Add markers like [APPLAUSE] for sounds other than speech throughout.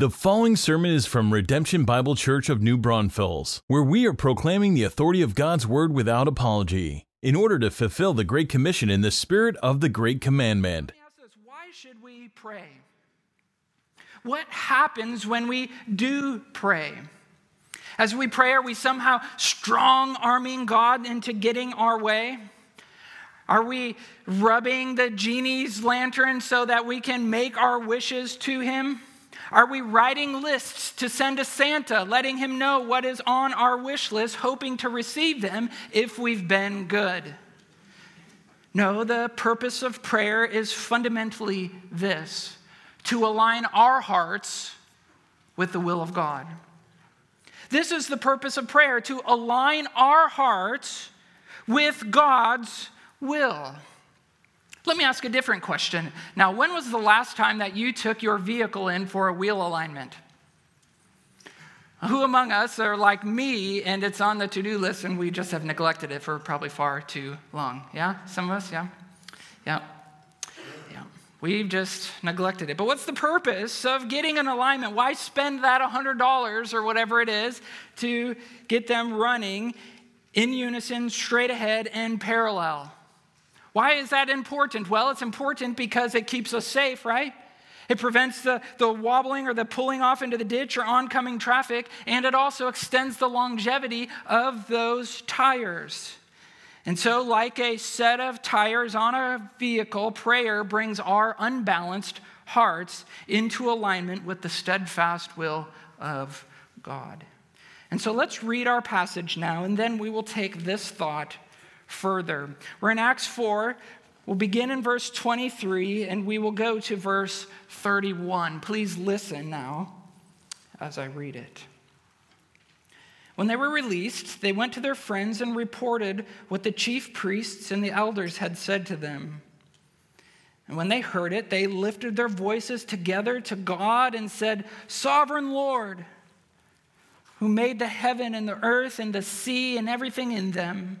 The following sermon is from Redemption Bible Church of New Braunfels, where we are proclaiming the authority of God's Word without apology, in order to fulfill the Great Commission in the spirit of the Great Commandment. Why should we pray? What happens when we do pray? As we pray, are we somehow strong arming God into getting our way? Are we rubbing the genie's lantern so that we can make our wishes to Him? Are we writing lists to send to Santa, letting him know what is on our wish list, hoping to receive them if we've been good? No, the purpose of prayer is fundamentally this to align our hearts with the will of God. This is the purpose of prayer to align our hearts with God's will. Let me ask a different question. Now, when was the last time that you took your vehicle in for a wheel alignment? Who among us are like me and it's on the to do list and we just have neglected it for probably far too long? Yeah? Some of us? Yeah? Yeah. Yeah. We've just neglected it. But what's the purpose of getting an alignment? Why spend that $100 or whatever it is to get them running in unison, straight ahead, and parallel? Why is that important? Well, it's important because it keeps us safe, right? It prevents the, the wobbling or the pulling off into the ditch or oncoming traffic, and it also extends the longevity of those tires. And so, like a set of tires on a vehicle, prayer brings our unbalanced hearts into alignment with the steadfast will of God. And so, let's read our passage now, and then we will take this thought further. We're in Acts 4. We'll begin in verse 23 and we will go to verse 31. Please listen now as I read it. When they were released, they went to their friends and reported what the chief priests and the elders had said to them. And when they heard it, they lifted their voices together to God and said, Sovereign Lord, who made the heaven and the earth and the sea and everything in them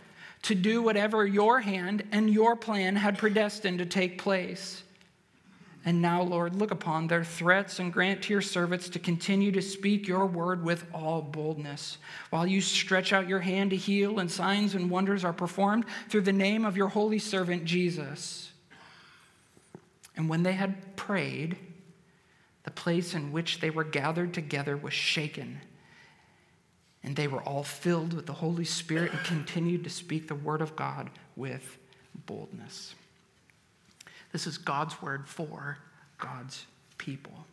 to do whatever your hand and your plan had predestined to take place. And now, Lord, look upon their threats and grant to your servants to continue to speak your word with all boldness, while you stretch out your hand to heal, and signs and wonders are performed through the name of your holy servant Jesus. And when they had prayed, the place in which they were gathered together was shaken and they were all filled with the Holy Spirit and continued to speak the word of God with boldness. This is God's word for God's people.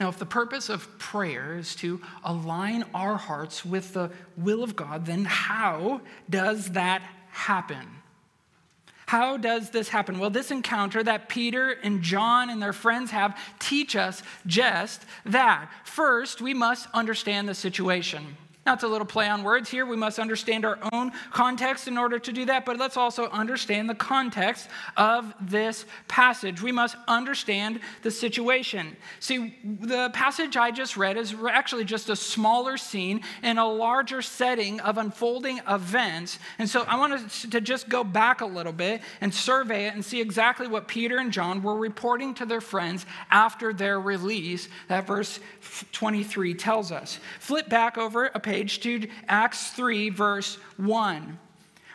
Now, if the purpose of prayer is to align our hearts with the will of God, then how does that happen? How does this happen? Well, this encounter that Peter and John and their friends have teach us just that. First, we must understand the situation. Now, it's a little play on words here. We must understand our own context in order to do that, but let's also understand the context of this passage. We must understand the situation. See, the passage I just read is actually just a smaller scene in a larger setting of unfolding events. And so I want to just go back a little bit and survey it and see exactly what Peter and John were reporting to their friends after their release, that verse 23 tells us. Flip back over a page page to Acts 3, verse 1.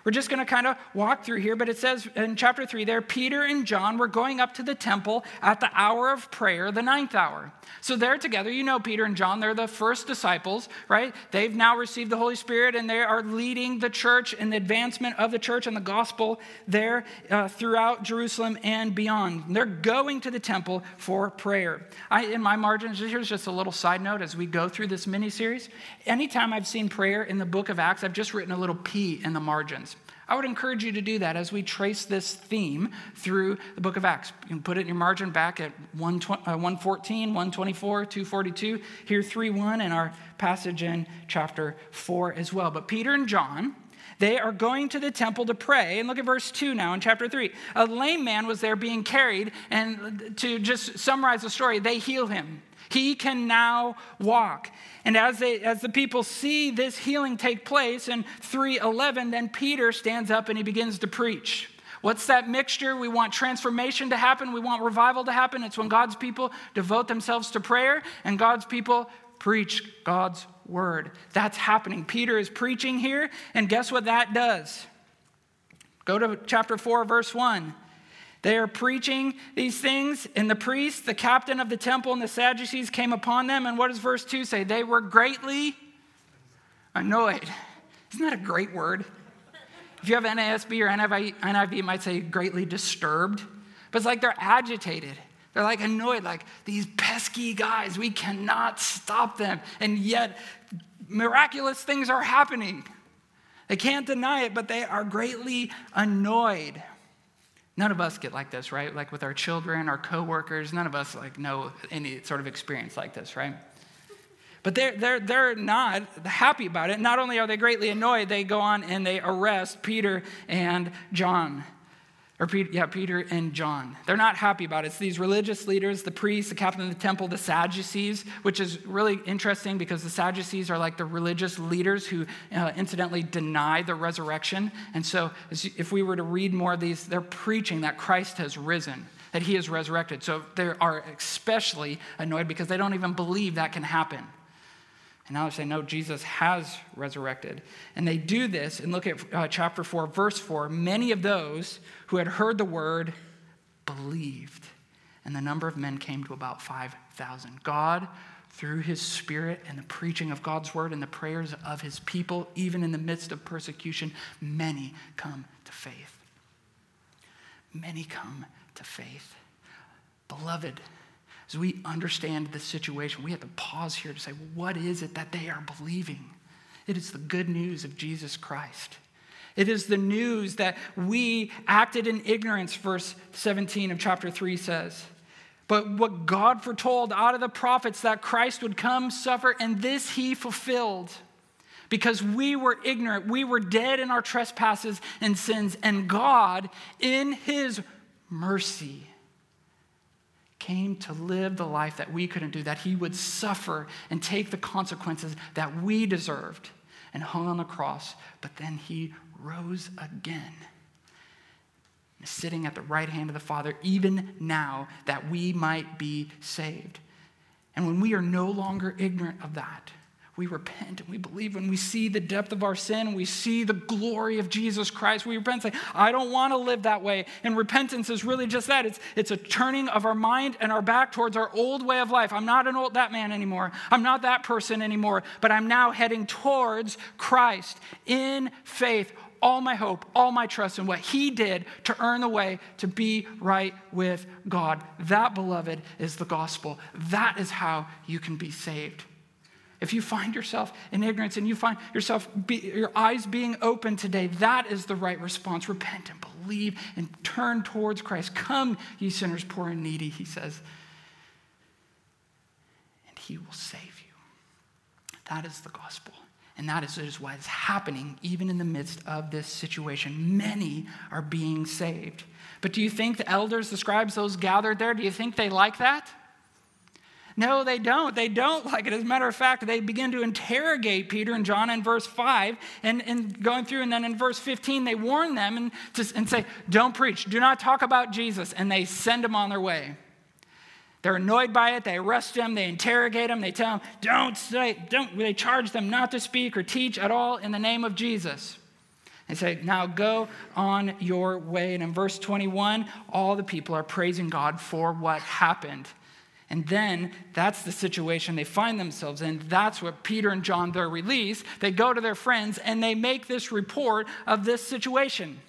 We're just going to kind of walk through here, but it says in chapter 3 there, Peter and John were going up to the temple at the hour of prayer, the ninth hour. So they're together. You know Peter and John, they're the first disciples, right? They've now received the Holy Spirit and they are leading the church in the advancement of the church and the gospel there uh, throughout Jerusalem and beyond. And they're going to the temple for prayer. I, in my margins, here's just a little side note as we go through this mini series. Anytime I've seen prayer in the book of Acts, I've just written a little P in the margins. I would encourage you to do that as we trace this theme through the book of Acts. You can put it in your margin back at 114, uh, 124, 242. Here, 3 1, and our passage in chapter 4 as well. But Peter and John, they are going to the temple to pray. And look at verse 2 now in chapter 3. A lame man was there being carried, and to just summarize the story, they heal him. He can now walk. And as, they, as the people see this healing take place in 311, then Peter stands up and he begins to preach. What's that mixture? We want transformation to happen. We want revival to happen. It's when God's people devote themselves to prayer and God's people preach God's word. That's happening. Peter is preaching here, and guess what that does? Go to chapter 4, verse 1. They are preaching these things, and the priest, the captain of the temple, and the Sadducees came upon them. And what does verse 2 say? They were greatly annoyed. Isn't that a great word? If you have NASB or NIV, NIV it might say greatly disturbed. But it's like they're agitated. They're like annoyed, like these pesky guys, we cannot stop them. And yet, miraculous things are happening. They can't deny it, but they are greatly annoyed. None of us get like this, right? Like with our children, our coworkers, none of us like know any sort of experience like this, right? But they're, they're, they're not happy about it. Not only are they greatly annoyed, they go on and they arrest Peter and John or Peter, yeah, Peter and John. They're not happy about it. It's these religious leaders, the priests, the captain of the temple, the Sadducees, which is really interesting because the Sadducees are like the religious leaders who uh, incidentally deny the resurrection. And so, if we were to read more of these, they're preaching that Christ has risen, that he is resurrected. So, they are especially annoyed because they don't even believe that can happen. And now they say, no, Jesus has resurrected. And they do this, and look at uh, chapter 4, verse 4. Many of those who had heard the word believed, and the number of men came to about 5,000. God, through his spirit and the preaching of God's word and the prayers of his people, even in the midst of persecution, many come to faith. Many come to faith. Beloved, as we understand the situation, we have to pause here to say, well, what is it that they are believing? It is the good news of Jesus Christ. It is the news that we acted in ignorance, verse 17 of chapter 3 says. But what God foretold out of the prophets that Christ would come, suffer, and this he fulfilled. Because we were ignorant, we were dead in our trespasses and sins, and God, in his mercy, came to live the life that we couldn't do, that he would suffer and take the consequences that we deserved and hung on the cross, but then he rose again, sitting at the right hand of the Father, even now, that we might be saved. And when we are no longer ignorant of that, we repent and we believe when we see the depth of our sin we see the glory of Jesus Christ, we repent and say, I don't want to live that way. And repentance is really just that it's, it's a turning of our mind and our back towards our old way of life. I'm not an old that man anymore. I'm not that person anymore, but I'm now heading towards Christ in faith. All my hope, all my trust in what he did to earn the way to be right with God. That, beloved, is the gospel. That is how you can be saved. If you find yourself in ignorance and you find yourself, be, your eyes being open today, that is the right response. Repent and believe and turn towards Christ. Come, ye sinners, poor and needy, he says, and he will save you. That is the gospel. And that is, is what is happening even in the midst of this situation. Many are being saved. But do you think the elders, the scribes, those gathered there, do you think they like that? No, they don't. They don't like it. As a matter of fact, they begin to interrogate Peter and John in verse 5 and, and going through. And then in verse 15, they warn them and, to, and say, Don't preach. Do not talk about Jesus. And they send them on their way. They're annoyed by it. They arrest them. They interrogate them. They tell them, Don't say, don't. They charge them not to speak or teach at all in the name of Jesus. They say, Now go on your way. And in verse 21, all the people are praising God for what happened. And then that's the situation they find themselves in. That's what Peter and John, they're released. They go to their friends and they make this report of this situation.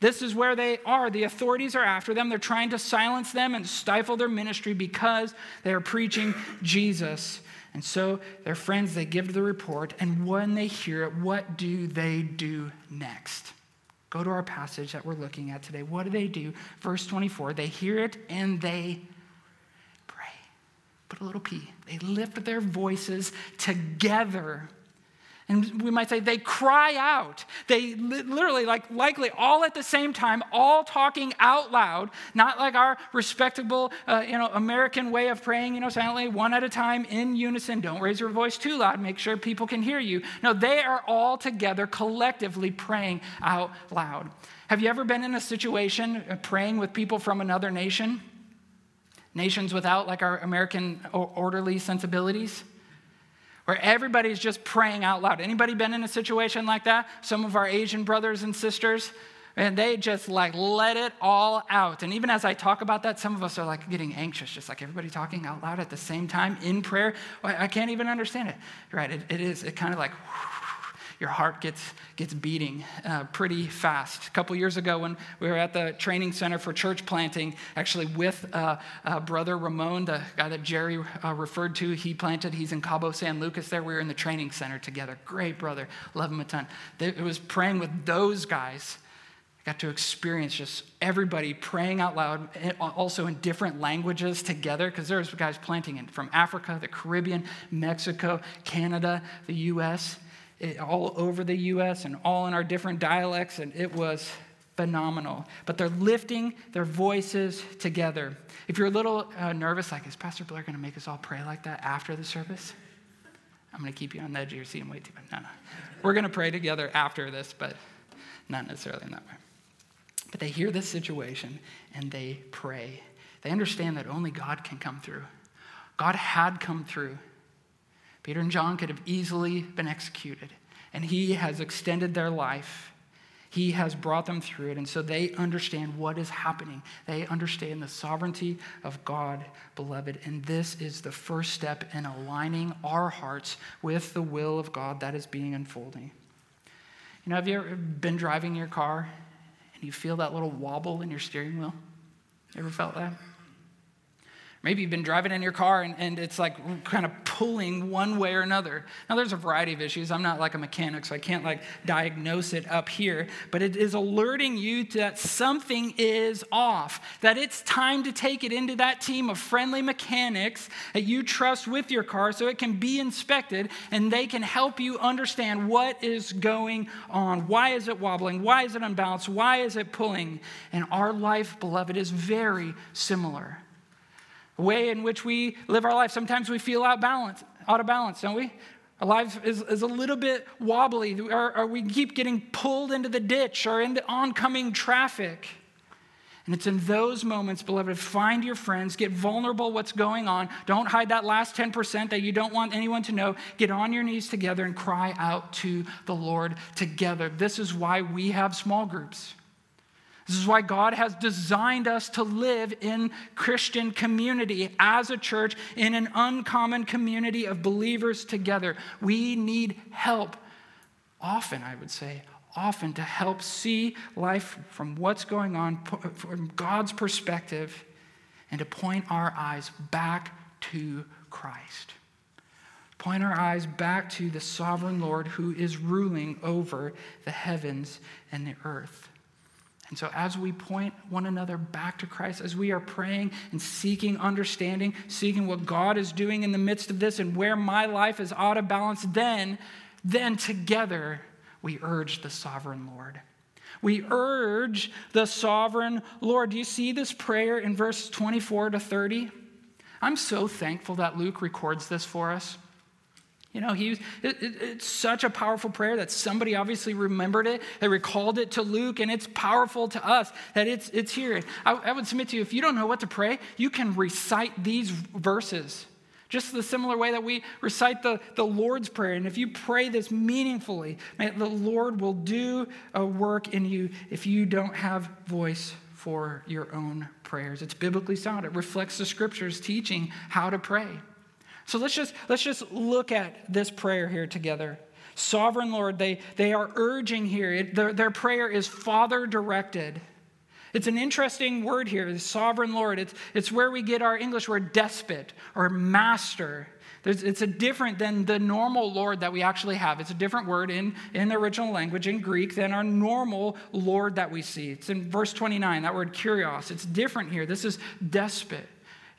This is where they are. The authorities are after them. They're trying to silence them and stifle their ministry because they are preaching Jesus. And so their friends, they give the report. And when they hear it, what do they do next? Go to our passage that we're looking at today. What do they do? Verse 24 they hear it and they. Put a little p. They lift their voices together and we might say they cry out. They literally, like, likely all at the same time, all talking out loud, not like our respectable, uh, you know, American way of praying, you know, silently, one at a time in unison. Don't raise your voice too loud. Make sure people can hear you. No, they are all together collectively praying out loud. Have you ever been in a situation uh, praying with people from another nation? Nations without, like, our American orderly sensibilities? where everybody's just praying out loud. Anybody been in a situation like that? Some of our Asian brothers and sisters, and they just like let it all out. And even as I talk about that, some of us are like getting anxious, just like everybody talking out loud at the same time in prayer. I can't even understand it. Right? It, it is. It kind of like. Whew, your heart gets, gets beating uh, pretty fast. A couple years ago, when we were at the training center for church planting, actually with uh, uh, brother Ramon, the guy that Jerry uh, referred to, he planted, he's in Cabo San Lucas there. We were in the training center together. Great brother, love him a ton. It was praying with those guys. I got to experience just everybody praying out loud, also in different languages together, because there's guys planting in from Africa, the Caribbean, Mexico, Canada, the US all over the US and all in our different dialects, and it was phenomenal. But they're lifting their voices together. If you're a little uh, nervous, like, is Pastor Blair going to make us all pray like that after the service? I'm going to keep you on the edge of your seat and wait too much. No, no. We're going to pray together after this, but not necessarily in that way. But they hear this situation and they pray. They understand that only God can come through. God had come through Peter and John could have easily been executed, and he has extended their life. He has brought them through it, and so they understand what is happening. They understand the sovereignty of God, beloved. And this is the first step in aligning our hearts with the will of God that is being unfolding. You know, have you ever been driving your car and you feel that little wobble in your steering wheel? You ever felt that? Maybe you've been driving in your car and, and it's like kind of pulling one way or another. Now, there's a variety of issues. I'm not like a mechanic, so I can't like diagnose it up here, but it is alerting you that something is off, that it's time to take it into that team of friendly mechanics that you trust with your car so it can be inspected and they can help you understand what is going on. Why is it wobbling? Why is it unbalanced? Why is it pulling? And our life, beloved, is very similar way in which we live our life. Sometimes we feel out, balance, out of balance, don't we? Our life is, is a little bit wobbly, or, or we keep getting pulled into the ditch or into oncoming traffic. And it's in those moments, beloved, find your friends, get vulnerable what's going on. Don't hide that last 10% that you don't want anyone to know. Get on your knees together and cry out to the Lord together. This is why we have small groups. This is why God has designed us to live in Christian community as a church in an uncommon community of believers together. We need help, often, I would say, often to help see life from what's going on from God's perspective and to point our eyes back to Christ. Point our eyes back to the sovereign Lord who is ruling over the heavens and the earth. And so, as we point one another back to Christ, as we are praying and seeking understanding, seeking what God is doing in the midst of this and where my life is out of balance, then, then together we urge the sovereign Lord. We urge the sovereign Lord. Do you see this prayer in verse 24 to 30? I'm so thankful that Luke records this for us. You know, he, it, it, it's such a powerful prayer that somebody obviously remembered it. They recalled it to Luke, and it's powerful to us that it's, it's here. I, I would submit to you if you don't know what to pray, you can recite these verses. Just the similar way that we recite the, the Lord's Prayer. And if you pray this meaningfully, the Lord will do a work in you if you don't have voice for your own prayers. It's biblically sound, it reflects the scriptures teaching how to pray. So let's just, let's just look at this prayer here together. Sovereign Lord, they, they are urging here, their, their prayer is Father directed. It's an interesting word here, sovereign Lord. It's, it's where we get our English word despot or master. There's, it's a different than the normal Lord that we actually have. It's a different word in, in the original language, in Greek, than our normal Lord that we see. It's in verse 29, that word kurios. It's different here. This is despot.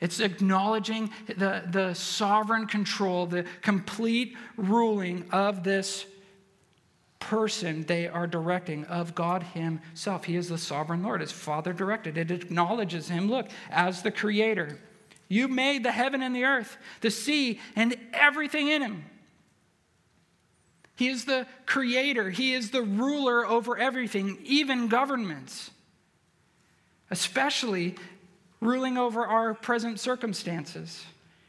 It's acknowledging the, the sovereign control, the complete ruling of this person they are directing of God Himself. He is the sovereign Lord. His Father directed. It acknowledges Him, look, as the Creator. You made the heaven and the earth, the sea, and everything in Him. He is the Creator, He is the ruler over everything, even governments, especially ruling over our present circumstances.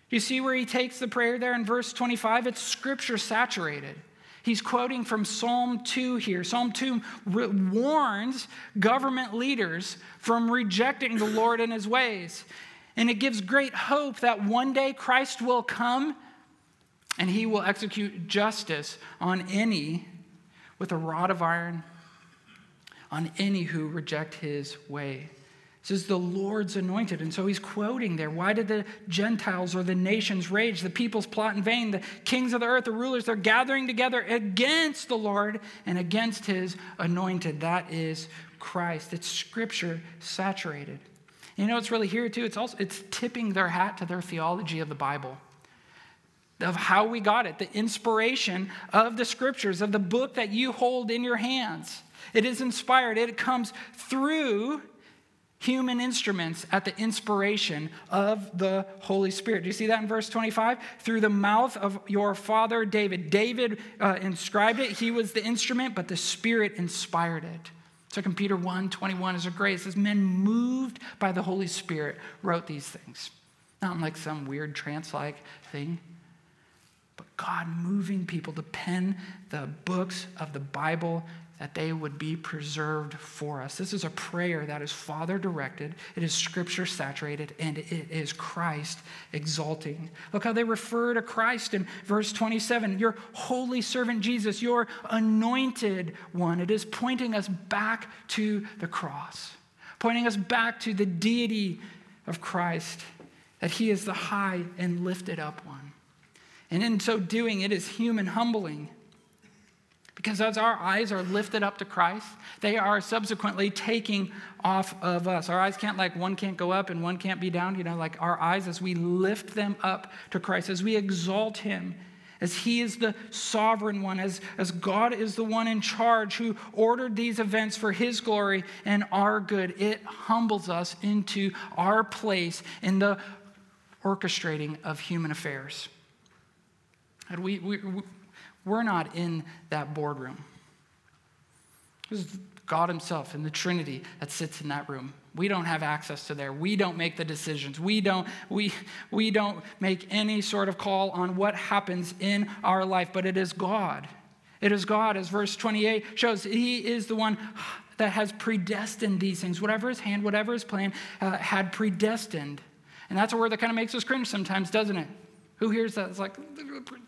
Do you see where he takes the prayer there in verse 25? It's scripture saturated. He's quoting from Psalm 2 here. Psalm 2 re- warns government leaders from rejecting the Lord and his ways. And it gives great hope that one day Christ will come and he will execute justice on any with a rod of iron, on any who reject his way. Is the Lord's anointed. And so he's quoting there. Why did the Gentiles or the nations rage? The peoples plot in vain. The kings of the earth, the rulers, they're gathering together against the Lord and against his anointed. That is Christ. It's scripture saturated. You know, it's really here too. It's also it's tipping their hat to their theology of the Bible. Of how we got it, the inspiration of the scriptures, of the book that you hold in your hands. It is inspired. It comes through human instruments at the inspiration of the Holy Spirit. Do you see that in verse 25? Through the mouth of your father David. David uh, inscribed it, he was the instrument, but the Spirit inspired it. 2 Peter 1 21 is a great. It says, Men moved by the Holy Spirit wrote these things. Not like some weird trance like thing, but God moving people to pen the books of the Bible that they would be preserved for us. This is a prayer that is Father directed, it is Scripture saturated, and it is Christ exalting. Look how they refer to Christ in verse 27 Your holy servant Jesus, your anointed one. It is pointing us back to the cross, pointing us back to the deity of Christ, that he is the high and lifted up one. And in so doing, it is human humbling. Because as our eyes are lifted up to Christ, they are subsequently taking off of us. Our eyes can't, like, one can't go up and one can't be down. You know, like our eyes, as we lift them up to Christ, as we exalt Him, as He is the sovereign one, as, as God is the one in charge who ordered these events for His glory and our good, it humbles us into our place in the orchestrating of human affairs. And we, we, we're not in that boardroom. It's God Himself and the Trinity that sits in that room. We don't have access to there. We don't make the decisions. We don't, we, we don't make any sort of call on what happens in our life, but it is God. It is God, as verse 28 shows. He is the one that has predestined these things. Whatever his hand, whatever his plan, uh, had predestined. And that's a word that kind of makes us cringe sometimes, doesn't it? Who hears that? It's like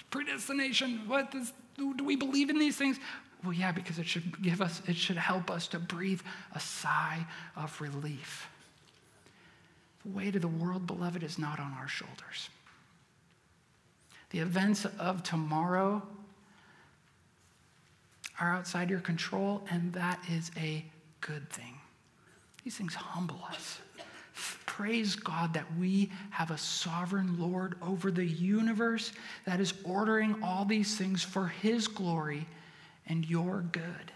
predestination. What does, do we believe in these things? Well, yeah, because it should give us, it should help us to breathe a sigh of relief. The weight of the world, beloved, is not on our shoulders. The events of tomorrow are outside your control, and that is a good thing. These things humble us praise God that we have a sovereign Lord over the universe that is ordering all these things for His glory and your good.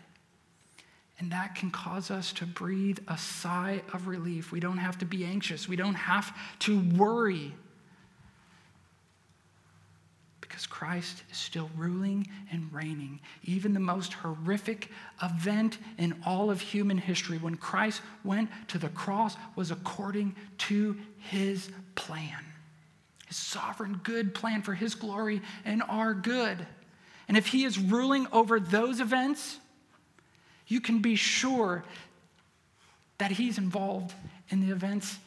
And that can cause us to breathe a sigh of relief. We don't have to be anxious, we don't have to worry because Christ is still ruling and reigning. Even the most horrific event in all of human history, when Christ went to the cross, was according to his plan. His sovereign good plan for his glory and our good. And if he is ruling over those events, you can be sure that he's involved in the events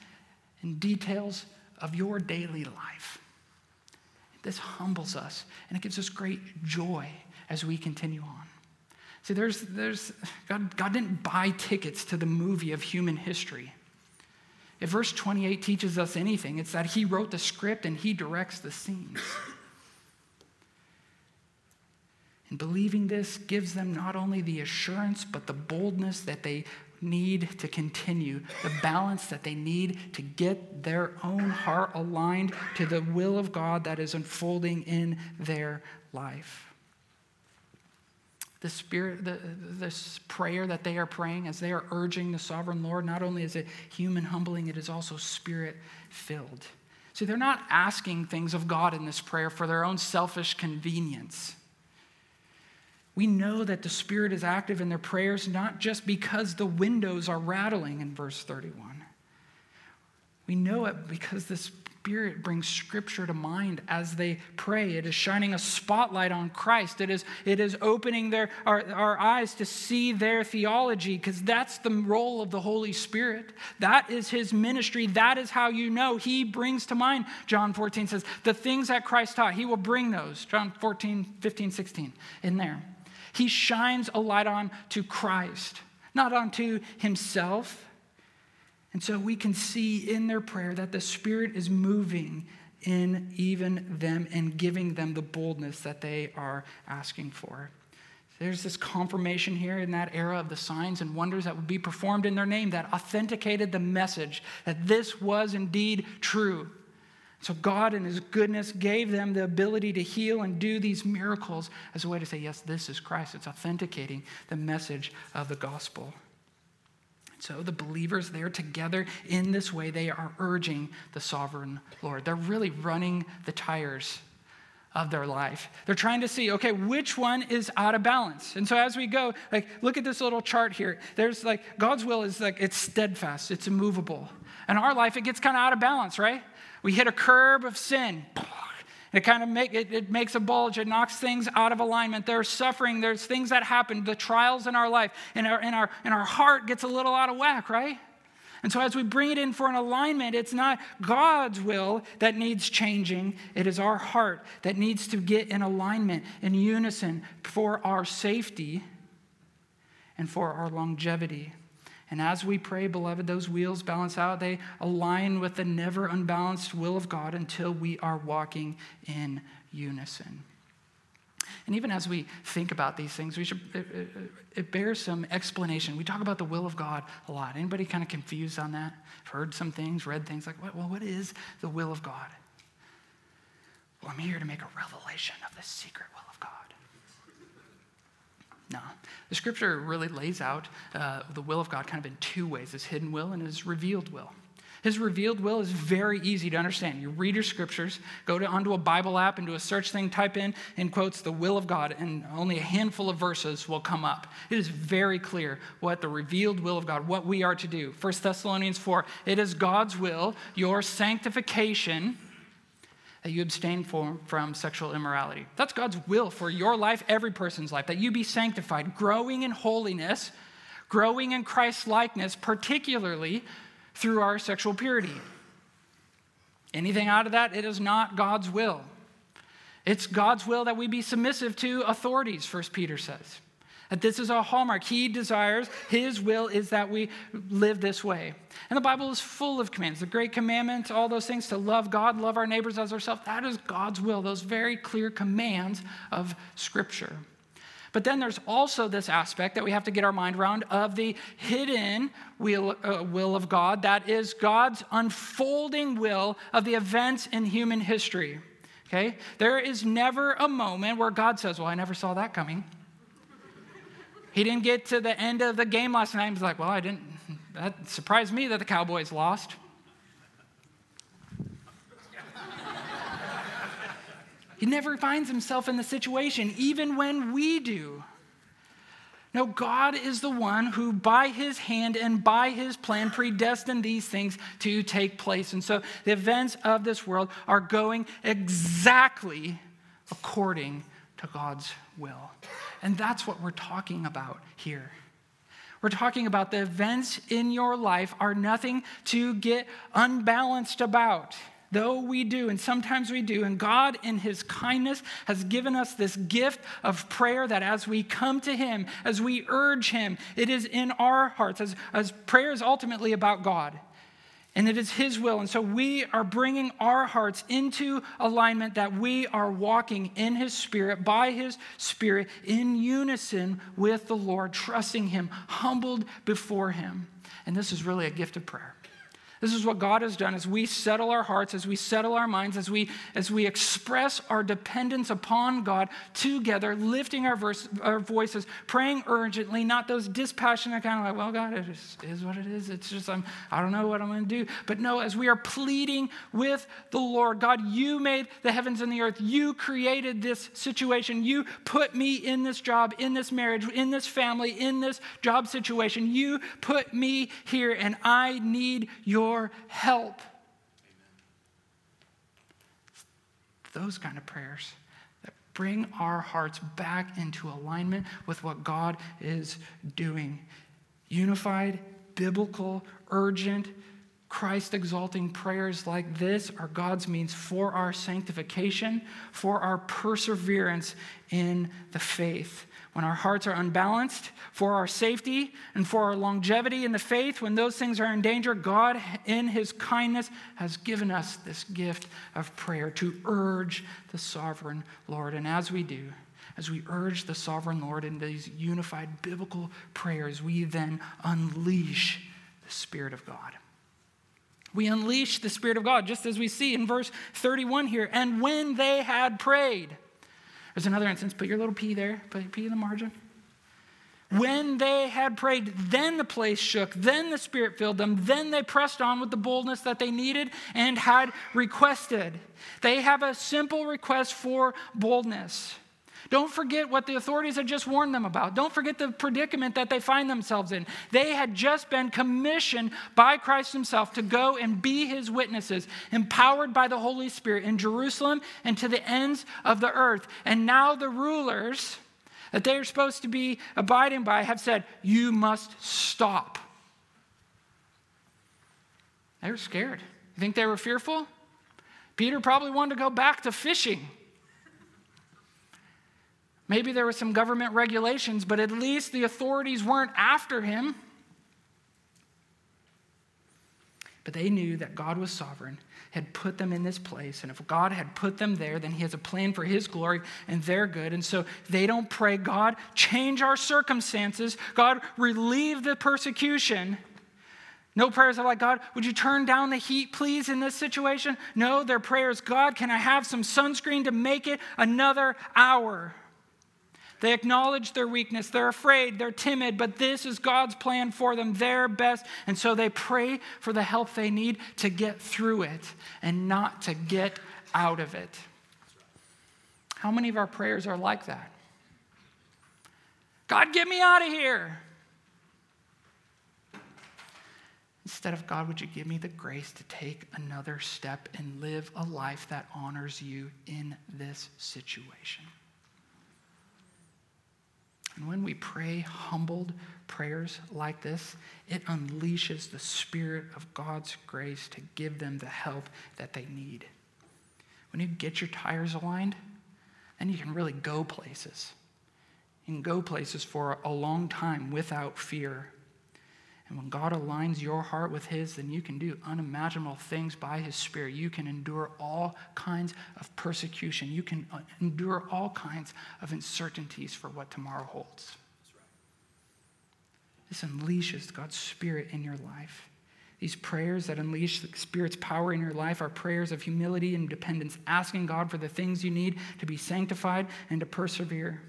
and details of your daily life. This humbles us and it gives us great joy as we continue on. See, there's, there's, God, God didn't buy tickets to the movie of human history. If verse 28 teaches us anything, it's that He wrote the script and He directs the scenes. And believing this gives them not only the assurance, but the boldness that they need to continue, the balance that they need to get their own heart aligned to the will of God that is unfolding in their life. The spirit, the, this prayer that they are praying as they are urging the sovereign Lord, not only is it human humbling, it is also spirit filled. See, they're not asking things of God in this prayer for their own selfish convenience. We know that the Spirit is active in their prayers not just because the windows are rattling in verse 31. We know it because the Spirit brings Scripture to mind as they pray. It is shining a spotlight on Christ. It is, it is opening their, our, our eyes to see their theology because that's the role of the Holy Spirit. That is His ministry. That is how you know He brings to mind, John 14 says, the things that Christ taught, He will bring those. John 14, 15, 16 in there. He shines a light on to Christ, not onto himself. And so we can see in their prayer that the Spirit is moving in even them and giving them the boldness that they are asking for. There's this confirmation here in that era of the signs and wonders that would be performed in their name that authenticated the message that this was indeed true. So, God, in His goodness, gave them the ability to heal and do these miracles as a way to say, yes, this is Christ. It's authenticating the message of the gospel. So, the believers there together in this way, they are urging the sovereign Lord. They're really running the tires of their life. They're trying to see, okay, which one is out of balance? And so as we go, like, look at this little chart here. There's like, God's will is like, it's steadfast, it's immovable. And our life, it gets kind of out of balance, right? We hit a curb of sin. It kind of make, it, it makes a bulge. It knocks things out of alignment. There's suffering. There's things that happen, the trials in our life, and our, and, our, and our heart gets a little out of whack, right? And so, as we bring it in for an alignment, it's not God's will that needs changing. It is our heart that needs to get in alignment, in unison for our safety and for our longevity. And as we pray, beloved, those wheels balance out. They align with the never unbalanced will of God until we are walking in unison. And even as we think about these things, we should, it, it, it, bears some explanation. We talk about the will of God a lot. Anybody kind of confused on that? Heard some things, read things like, well, what is the will of God? Well, I'm here to make a revelation of the secret will of God. No. The scripture really lays out uh, the will of God kind of in two ways his hidden will and his revealed will. His revealed will is very easy to understand. You read your scriptures, go to, onto a Bible app, into a search thing, type in, in quotes, the will of God, and only a handful of verses will come up. It is very clear what the revealed will of God, what we are to do. 1 Thessalonians 4, it is God's will, your sanctification that you abstain from, from sexual immorality. That's God's will for your life, every person's life, that you be sanctified, growing in holiness, growing in Christ's likeness, particularly through our sexual purity. Anything out of that, it is not God's will. It's God's will that we be submissive to authorities, First Peter says. This is a hallmark. He desires, His will is that we live this way. And the Bible is full of commands the great commandments, all those things to love God, love our neighbors as ourselves. That is God's will, those very clear commands of Scripture. But then there's also this aspect that we have to get our mind around of the hidden will, uh, will of God. That is God's unfolding will of the events in human history. Okay? There is never a moment where God says, Well, I never saw that coming. He didn't get to the end of the game last night. He's like, well, I didn't, [LAUGHS] that surprised me that the Cowboys lost. he never finds himself in the situation, even when we do. No, God is the one who, by his hand and by his plan, predestined these things to take place. And so the events of this world are going exactly according to God's will. And that's what we're talking about here. We're talking about the events in your life are nothing to get unbalanced about. though we do, and sometimes we do, and God, in His kindness, has given us this gift of prayer that as we come to Him, as we urge Him, it is in our hearts, as, as prayer is ultimately about God. And it is His will. And so we are bringing our hearts into alignment that we are walking in His Spirit, by His Spirit, in unison with the Lord, trusting Him, humbled before Him. And this is really a gift of prayer. This is what God has done as we settle our hearts, as we settle our minds, as we, as we express our dependence upon God together, lifting our, verse, our voices, praying urgently, not those dispassionate kind of like, well, God, it is, is what it is. It's just, I'm, I don't know what I'm going to do. But no, as we are pleading with the Lord, God, you made the heavens and the earth. You created this situation. You put me in this job, in this marriage, in this family, in this job situation. You put me here, and I need your your help. Those kind of prayers that bring our hearts back into alignment with what God is doing. Unified, biblical, urgent, Christ exalting prayers like this are God's means for our sanctification, for our perseverance in the faith when our hearts are unbalanced, for our safety and for our longevity in the faith, when those things are in danger, God, in His kindness, has given us this gift of prayer to urge the sovereign Lord. And as we do, as we urge the sovereign Lord in these unified biblical prayers, we then unleash the Spirit of God. We unleash the Spirit of God, just as we see in verse 31 here. And when they had prayed, there's another instance. Put your little P there. Put P in the margin. When they had prayed, then the place shook, then the Spirit filled them, then they pressed on with the boldness that they needed and had requested. They have a simple request for boldness. Don't forget what the authorities had just warned them about. Don't forget the predicament that they find themselves in. They had just been commissioned by Christ Himself to go and be His witnesses, empowered by the Holy Spirit in Jerusalem and to the ends of the earth. And now the rulers that they are supposed to be abiding by have said, You must stop. They were scared. You think they were fearful? Peter probably wanted to go back to fishing. Maybe there were some government regulations, but at least the authorities weren't after him. But they knew that God was sovereign, had put them in this place. And if God had put them there, then He has a plan for His glory and their good. And so they don't pray, God, change our circumstances. God, relieve the persecution. No prayers are like, God, would you turn down the heat, please, in this situation? No, their prayers, God, can I have some sunscreen to make it another hour? They acknowledge their weakness. They're afraid. They're timid, but this is God's plan for them, their best. And so they pray for the help they need to get through it and not to get out of it. How many of our prayers are like that? God, get me out of here. Instead of God, would you give me the grace to take another step and live a life that honors you in this situation? And when we pray humbled prayers like this, it unleashes the Spirit of God's grace to give them the help that they need. When you get your tires aligned, then you can really go places. You can go places for a long time without fear. And when God aligns your heart with His, then you can do unimaginable things by His Spirit. You can endure all kinds of persecution. You can uh, endure all kinds of uncertainties for what tomorrow holds. This unleashes God's Spirit in your life. These prayers that unleash the Spirit's power in your life are prayers of humility and dependence, asking God for the things you need to be sanctified and to persevere.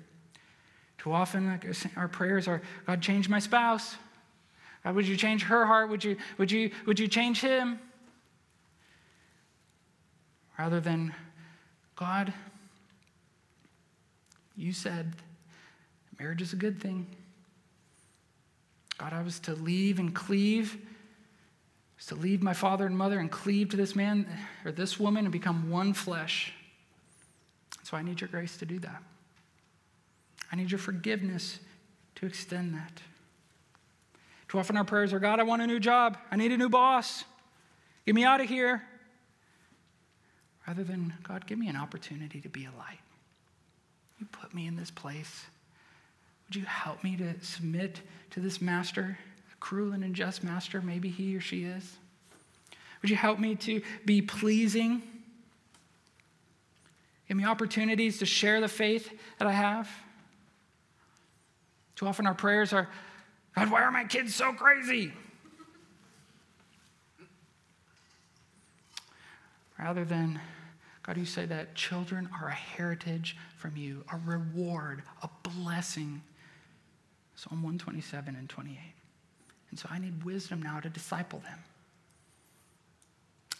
Too often, our prayers are God, change my spouse. God, would you change her heart? Would you, would you, would you change him? Rather than, God, you said marriage is a good thing. God, I was to leave and cleave, was to leave my father and mother and cleave to this man or this woman and become one flesh. So I need your grace to do that. I need your forgiveness to extend that. Too often our prayers are God, I want a new job. I need a new boss. Get me out of here. rather than, God, give me an opportunity to be a light. You put me in this place. Would you help me to submit to this master, a cruel and unjust master, maybe he or she is? Would you help me to be pleasing? Give me opportunities to share the faith that I have. Too often our prayers are, God, why are my kids so crazy? Rather than, God, you say that children are a heritage from you, a reward, a blessing. Psalm 127 and 28. And so I need wisdom now to disciple them.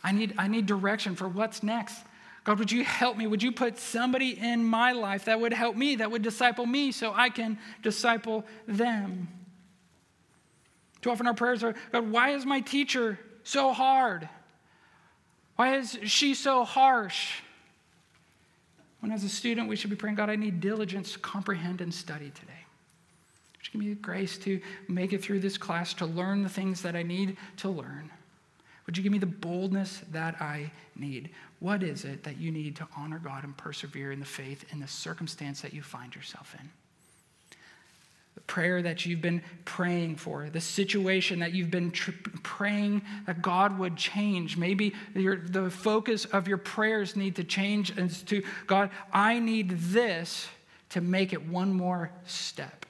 I need, I need direction for what's next. God, would you help me? Would you put somebody in my life that would help me, that would disciple me so I can disciple them? Too often our prayers are God, why is my teacher so hard? Why is she so harsh? When, as a student, we should be praying, God, I need diligence to comprehend and study today. Would you give me the grace to make it through this class, to learn the things that I need to learn? Would you give me the boldness that I need? What is it that you need to honor God and persevere in the faith in the circumstance that you find yourself in? Prayer that you've been praying for, the situation that you've been tr- praying that God would change. Maybe your, the focus of your prayers need to change as to God, I need this to make it one more step.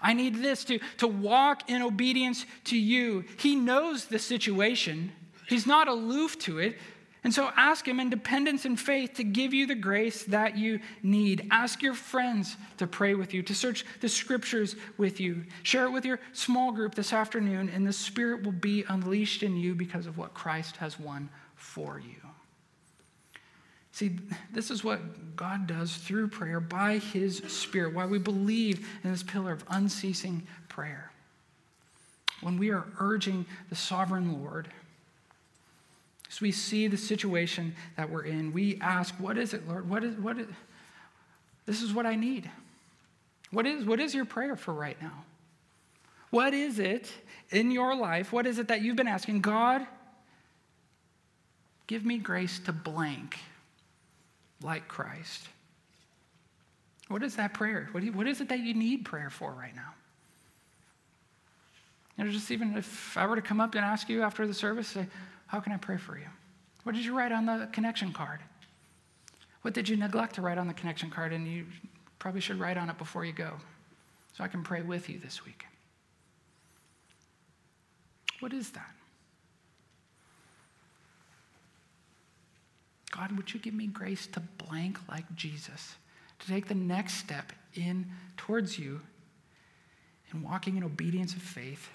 I need this to, to walk in obedience to you. He knows the situation, He's not aloof to it. And so ask Him in dependence and faith to give you the grace that you need. Ask your friends to pray with you, to search the scriptures with you. Share it with your small group this afternoon, and the Spirit will be unleashed in you because of what Christ has won for you. See, this is what God does through prayer by His Spirit, why we believe in this pillar of unceasing prayer. When we are urging the sovereign Lord, we see the situation that we're in, we ask, What is it, Lord? What is, what is, this is what I need. What is, what is your prayer for right now? What is it in your life? What is it that you've been asking? God, give me grace to blank like Christ. What is that prayer? What, you, what is it that you need prayer for right now? You know, just even if I were to come up and ask you after the service, say, How can I pray for you? What did you write on the connection card? What did you neglect to write on the connection card? And you probably should write on it before you go so I can pray with you this week. What is that? God, would you give me grace to blank like Jesus, to take the next step in towards you in walking in obedience of faith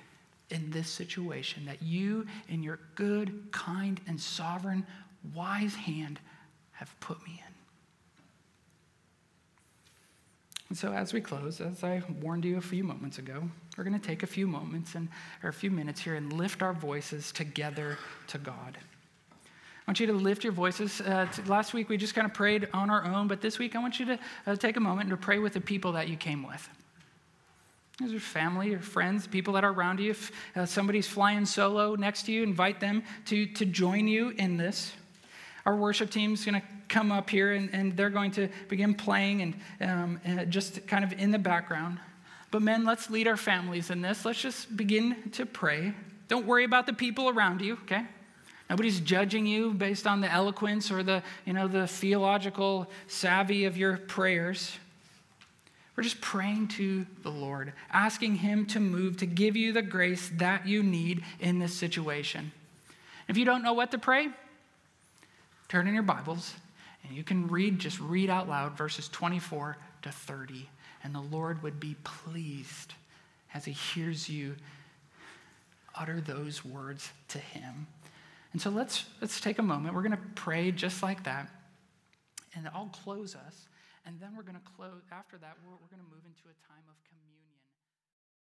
in this situation that you, in your good, kind, and sovereign, wise hand, have put me in. And so, as we close, as I warned you a few moments ago, we're going to take a few moments and, or a few minutes here and lift our voices together to God. I want you to lift your voices. Uh, last week we just kind of prayed on our own, but this week I want you to uh, take a moment to pray with the people that you came with. These are family or friends, people that are around you. If uh, somebody's flying solo next to you, invite them to, to join you in this. Our worship team is going to come up here and, and they're going to begin playing and, um, and just kind of in the background. But men, let's lead our families in this. Let's just begin to pray. Don't worry about the people around you, okay? Nobody's judging you based on the eloquence or the, you know, the theological savvy of your prayers. We're just praying to the Lord, asking Him to move, to give you the grace that you need in this situation. If you don't know what to pray, turn in your Bibles and you can read, just read out loud verses 24 to 30. And the Lord would be pleased as He hears you utter those words to Him. And so let's, let's take a moment. We're going to pray just like that. And I'll close us. And then we're going to close, after that, we're, we're going to move into a time of.